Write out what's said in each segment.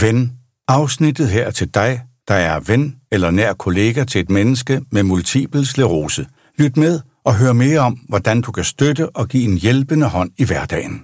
Ven. Afsnittet her til dig, der er ven eller nær kollega til et menneske med multiple sklerose. Lyt med og hør mere om, hvordan du kan støtte og give en hjælpende hånd i hverdagen.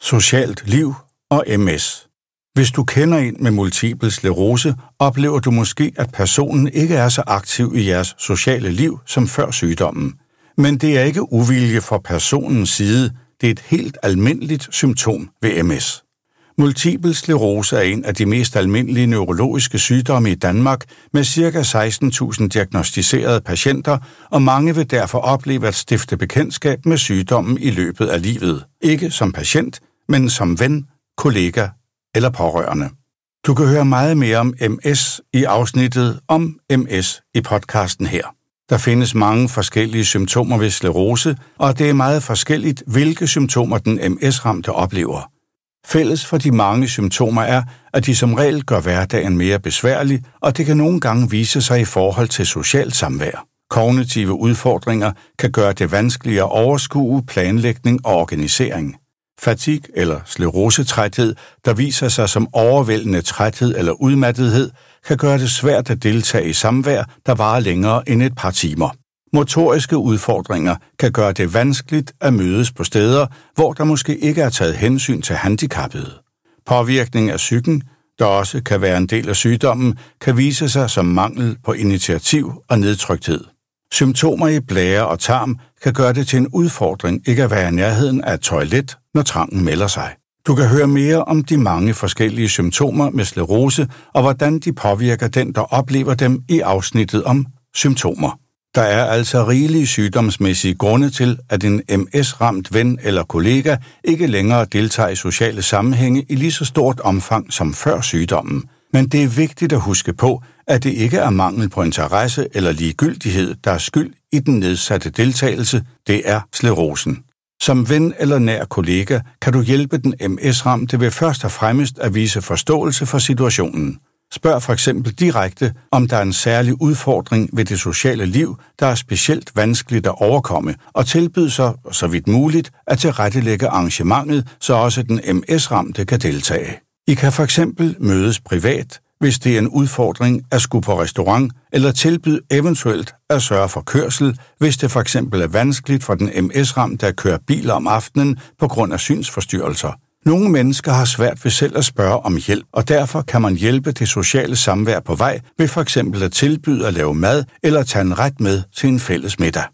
Socialt liv og MS. Hvis du kender en med multiple sklerose, oplever du måske, at personen ikke er så aktiv i jeres sociale liv som før sygdommen. Men det er ikke uvilje fra personens side, det er et helt almindeligt symptom ved MS. Multiple sklerose er en af de mest almindelige neurologiske sygdomme i Danmark med ca. 16.000 diagnostiserede patienter, og mange vil derfor opleve at stifte bekendtskab med sygdommen i løbet af livet. Ikke som patient, men som ven, kollega eller pårørende. Du kan høre meget mere om MS i afsnittet om MS i podcasten her. Der findes mange forskellige symptomer ved sklerose, og det er meget forskelligt, hvilke symptomer den MS-ramte oplever. Fælles for de mange symptomer er, at de som regel gør hverdagen mere besværlig, og det kan nogle gange vise sig i forhold til socialt samvær. Kognitive udfordringer kan gøre det vanskeligere at overskue planlægning og organisering. Fatig eller sklerosetræthed, der viser sig som overvældende træthed eller udmattethed, kan gøre det svært at deltage i samvær, der varer længere end et par timer. Motoriske udfordringer kan gøre det vanskeligt at mødes på steder, hvor der måske ikke er taget hensyn til handicappede. Påvirkning af psyken, der også kan være en del af sygdommen, kan vise sig som mangel på initiativ og nedtrykthed. Symptomer i blære og tarm kan gøre det til en udfordring ikke at være i nærheden af et toilet, når trangen melder sig. Du kan høre mere om de mange forskellige symptomer med sklerose og hvordan de påvirker den, der oplever dem i afsnittet om symptomer. Der er altså rigelige sygdomsmæssige grunde til, at en MS-ramt ven eller kollega ikke længere deltager i sociale sammenhænge i lige så stort omfang som før sygdommen. Men det er vigtigt at huske på, at det ikke er mangel på interesse eller ligegyldighed, der er skyld i den nedsatte deltagelse, det er sklerosen. Som ven eller nær kollega kan du hjælpe den MS-ramte ved først og fremmest at vise forståelse for situationen. Spørg for eksempel direkte, om der er en særlig udfordring ved det sociale liv, der er specielt vanskeligt at overkomme, og tilbyd sig, så vidt muligt, at tilrettelægge arrangementet, så også den MS-ramte kan deltage. I kan for eksempel mødes privat, hvis det er en udfordring at skulle på restaurant, eller tilbyde eventuelt at sørge for kørsel, hvis det for eksempel er vanskeligt for den MS-ramte at køre bil om aftenen på grund af synsforstyrrelser. Nogle mennesker har svært ved selv at spørge om hjælp, og derfor kan man hjælpe det sociale samvær på vej ved for eksempel at tilbyde at lave mad eller tage en ret med til en fælles middag.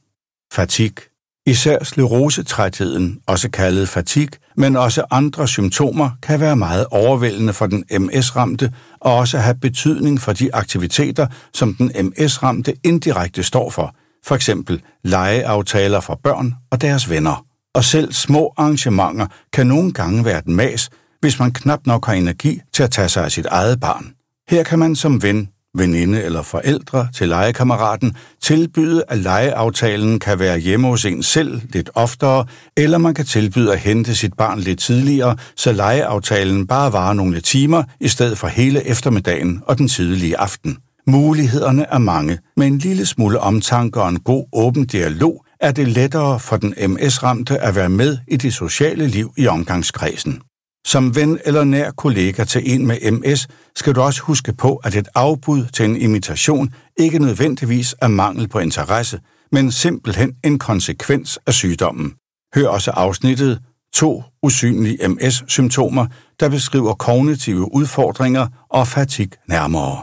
Fatig. Især sklerosetrætheden, også kaldet fatig, men også andre symptomer, kan være meget overvældende for den MS-ramte og også have betydning for de aktiviteter, som den MS-ramte indirekte står for, for eksempel legeaftaler for børn og deres venner og selv små arrangementer kan nogle gange være et mas, hvis man knap nok har energi til at tage sig af sit eget barn. Her kan man som ven, veninde eller forældre til legekammeraten tilbyde, at legeaftalen kan være hjemme hos en selv lidt oftere, eller man kan tilbyde at hente sit barn lidt tidligere, så legeaftalen bare varer nogle timer i stedet for hele eftermiddagen og den tidlige aften. Mulighederne er mange, men en lille smule omtanke og en god åben dialog er det lettere for den MS-ramte at være med i det sociale liv i omgangskredsen. Som ven eller nær kollega til en med MS skal du også huske på, at et afbud til en imitation ikke nødvendigvis er mangel på interesse, men simpelthen en konsekvens af sygdommen. Hør også afsnittet to usynlige MS-symptomer, der beskriver kognitive udfordringer og fatig nærmere.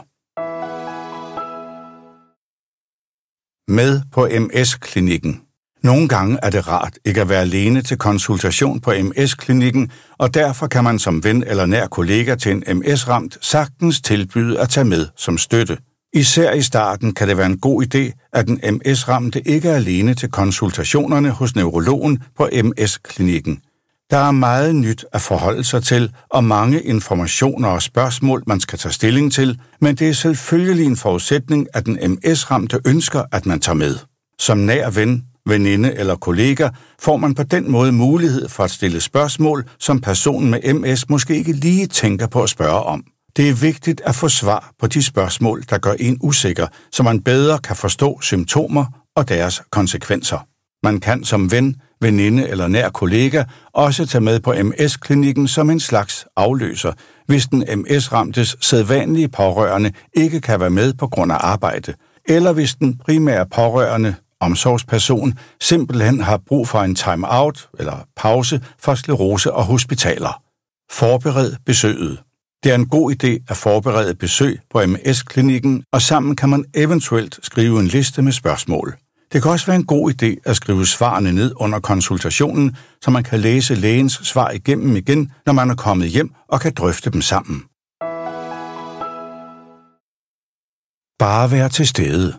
Med på MS-klinikken nogle gange er det rart ikke at være alene til konsultation på MS-klinikken, og derfor kan man som ven eller nær kollega til en MS-ramt sagtens tilbyde at tage med som støtte. Især i starten kan det være en god idé, at den MS-ramte ikke er alene til konsultationerne hos neurologen på MS-klinikken. Der er meget nyt at forholde sig til, og mange informationer og spørgsmål, man skal tage stilling til, men det er selvfølgelig en forudsætning, at den MS-ramte ønsker, at man tager med. Som nær ven veninde eller kollega, får man på den måde mulighed for at stille spørgsmål, som personen med MS måske ikke lige tænker på at spørge om. Det er vigtigt at få svar på de spørgsmål, der gør en usikker, så man bedre kan forstå symptomer og deres konsekvenser. Man kan som ven, veninde eller nær kollega også tage med på MS-klinikken som en slags afløser, hvis den MS-ramtes sædvanlige pårørende ikke kan være med på grund af arbejde, eller hvis den primære pårørende, omsorgsperson, simpelthen har brug for en time-out eller pause for sklerose og hospitaler. Forbered besøget. Det er en god idé at forberede besøg på MS-klinikken, og sammen kan man eventuelt skrive en liste med spørgsmål. Det kan også være en god idé at skrive svarene ned under konsultationen, så man kan læse lægens svar igennem igen, når man er kommet hjem og kan drøfte dem sammen. Bare vær til stede.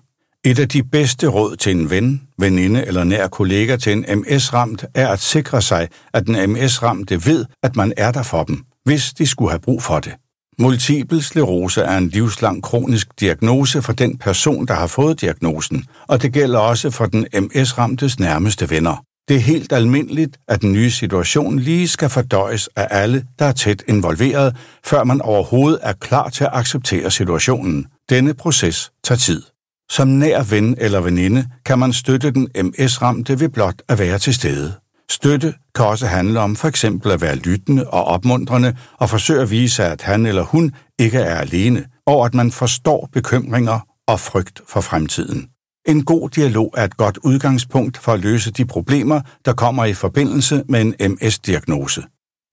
Et af de bedste råd til en ven, veninde eller nær kollega til en MS-ramt er at sikre sig, at den MS-ramte ved, at man er der for dem, hvis de skulle have brug for det. Multiple sklerose er en livslang kronisk diagnose for den person, der har fået diagnosen, og det gælder også for den MS-ramtes nærmeste venner. Det er helt almindeligt, at den nye situation lige skal fordøjes af alle, der er tæt involveret, før man overhovedet er klar til at acceptere situationen. Denne proces tager tid. Som nær ven eller veninde kan man støtte den MS-ramte ved blot at være til stede. Støtte kan også handle om for eksempel at være lyttende og opmuntrende og forsøge at vise, at han eller hun ikke er alene, og at man forstår bekymringer og frygt for fremtiden. En god dialog er et godt udgangspunkt for at løse de problemer, der kommer i forbindelse med en MS-diagnose.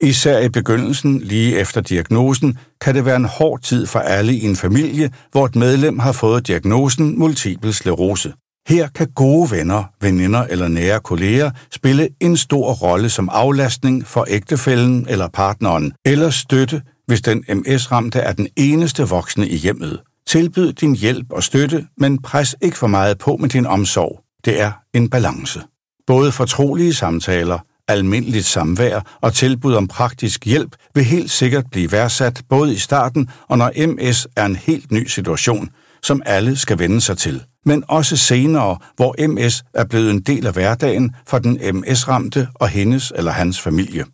Især i begyndelsen, lige efter diagnosen, kan det være en hård tid for alle i en familie, hvor et medlem har fået diagnosen multiple sklerose. Her kan gode venner, veninder eller nære kolleger spille en stor rolle som aflastning for ægtefællen eller partneren, eller støtte, hvis den MS-ramte er den eneste voksne i hjemmet. Tilbyd din hjælp og støtte, men pres ikke for meget på med din omsorg. Det er en balance. Både fortrolige samtaler, almindeligt samvær og tilbud om praktisk hjælp vil helt sikkert blive værdsat både i starten og når MS er en helt ny situation, som alle skal vende sig til men også senere, hvor MS er blevet en del af hverdagen for den MS-ramte og hendes eller hans familie.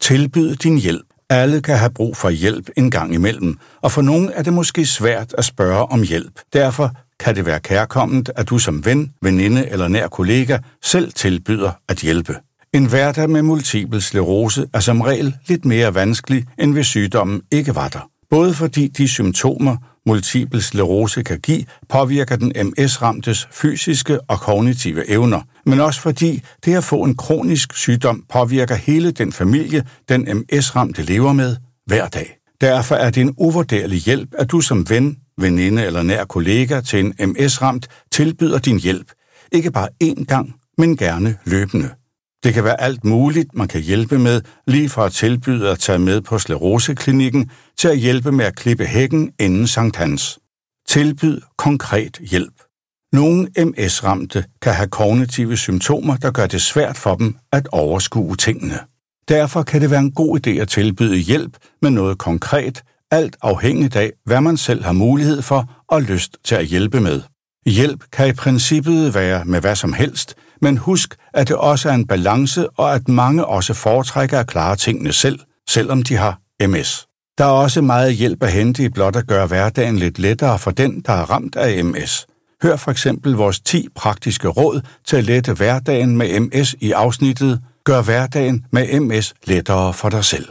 Tilbyd din hjælp. Alle kan have brug for hjælp en gang imellem, og for nogen er det måske svært at spørge om hjælp. Derfor kan det være kærkomment, at du som ven, veninde eller nær kollega selv tilbyder at hjælpe. En hverdag med multiple sklerose er som regel lidt mere vanskelig, end hvis sygdommen ikke var der. Både fordi de symptomer, multiple sklerose kan give, påvirker den MS-ramtes fysiske og kognitive evner, men også fordi det at få en kronisk sygdom påvirker hele den familie, den MS-ramte lever med hver dag. Derfor er det en uvurderlig hjælp, at du som ven, veninde eller nær kollega til en MS-ramt tilbyder din hjælp. Ikke bare én gang, men gerne løbende. Det kan være alt muligt, man kan hjælpe med, lige fra at tilbyde at tage med på skleroseklinikken til at hjælpe med at klippe hækken inden Sankt Hans. Tilbyd konkret hjælp. Nogle MS-ramte kan have kognitive symptomer, der gør det svært for dem at overskue tingene. Derfor kan det være en god idé at tilbyde hjælp med noget konkret, alt afhængigt af, hvad man selv har mulighed for og lyst til at hjælpe med. Hjælp kan i princippet være med hvad som helst, men husk, at det også er en balance, og at mange også foretrækker at klare tingene selv, selvom de har MS. Der er også meget hjælp at hente i blot at gøre hverdagen lidt lettere for den, der er ramt af MS. Hør for eksempel vores 10 praktiske råd til at lette hverdagen med MS i afsnittet Gør hverdagen med MS lettere for dig selv.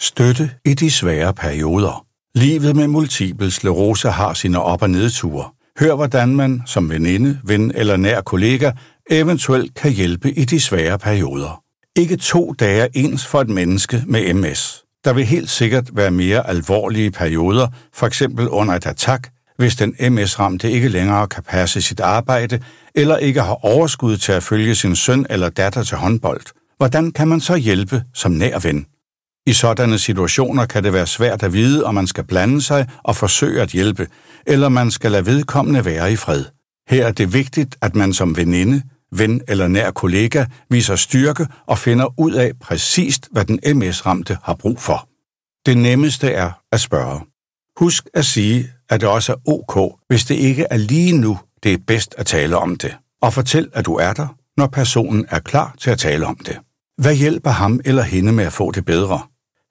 Støtte i de svære perioder. Livet med multiple sklerose har sine op- og nedture. Hør, hvordan man som veninde, ven eller nær kollega eventuelt kan hjælpe i de svære perioder. Ikke to dage ens for et menneske med MS. Der vil helt sikkert være mere alvorlige perioder, for eksempel under et attack, hvis den MS-ramte ikke længere kan passe sit arbejde, eller ikke har overskud til at følge sin søn eller datter til håndbold. Hvordan kan man så hjælpe som nær ven? I sådanne situationer kan det være svært at vide, om man skal blande sig og forsøge at hjælpe, eller man skal lade vedkommende være i fred. Her er det vigtigt, at man som veninde, ven eller nær kollega viser styrke og finder ud af præcist, hvad den MS-ramte har brug for. Det nemmeste er at spørge. Husk at sige, at det også er ok, hvis det ikke er lige nu, det er bedst at tale om det. Og fortæl, at du er der, når personen er klar til at tale om det. Hvad hjælper ham eller hende med at få det bedre?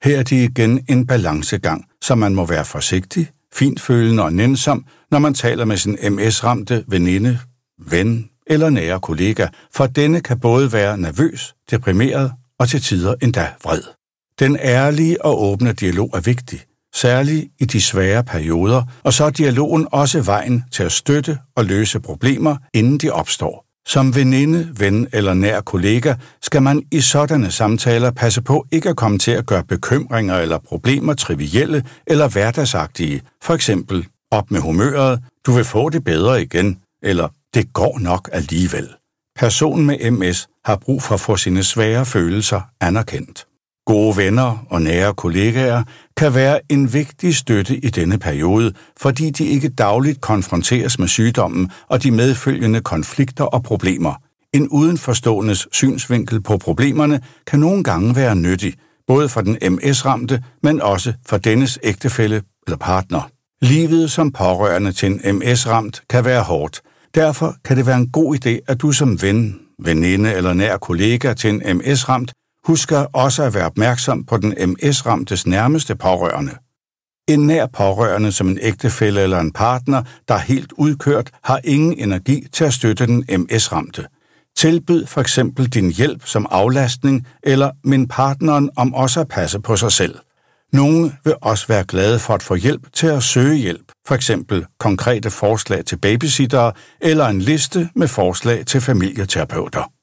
Her er det igen en balancegang, så man må være forsigtig, finfølende og nænsom, når man taler med sin MS-ramte veninde, ven eller nære kollega, for denne kan både være nervøs, deprimeret og til tider endda vred. Den ærlige og åbne dialog er vigtig, særligt i de svære perioder, og så er dialogen også vejen til at støtte og løse problemer, inden de opstår. Som veninde, ven eller nær kollega skal man i sådanne samtaler passe på ikke at komme til at gøre bekymringer eller problemer trivielle eller hverdagsagtige. For eksempel, op med humøret, du vil få det bedre igen, eller det går nok alligevel. Personen med MS har brug for at få sine svære følelser anerkendt. Gode venner og nære kollegaer kan være en vigtig støtte i denne periode, fordi de ikke dagligt konfronteres med sygdommen og de medfølgende konflikter og problemer. En udenforståendes synsvinkel på problemerne kan nogle gange være nyttig, både for den MS-ramte, men også for dennes ægtefælle eller partner. Livet som pårørende til en MS-ramt kan være hårdt. Derfor kan det være en god idé, at du som ven, veninde eller nær kollega til en MS-ramt husker også at være opmærksom på den MS-ramtes nærmeste pårørende. En nær pårørende som en ægtefælle eller en partner, der er helt udkørt, har ingen energi til at støtte den MS-ramte. Tilbyd for eksempel din hjælp som aflastning eller min partneren om også at passe på sig selv. Nogle vil også være glade for at få hjælp til at søge hjælp, for eksempel konkrete forslag til babysittere eller en liste med forslag til familieterapeuter.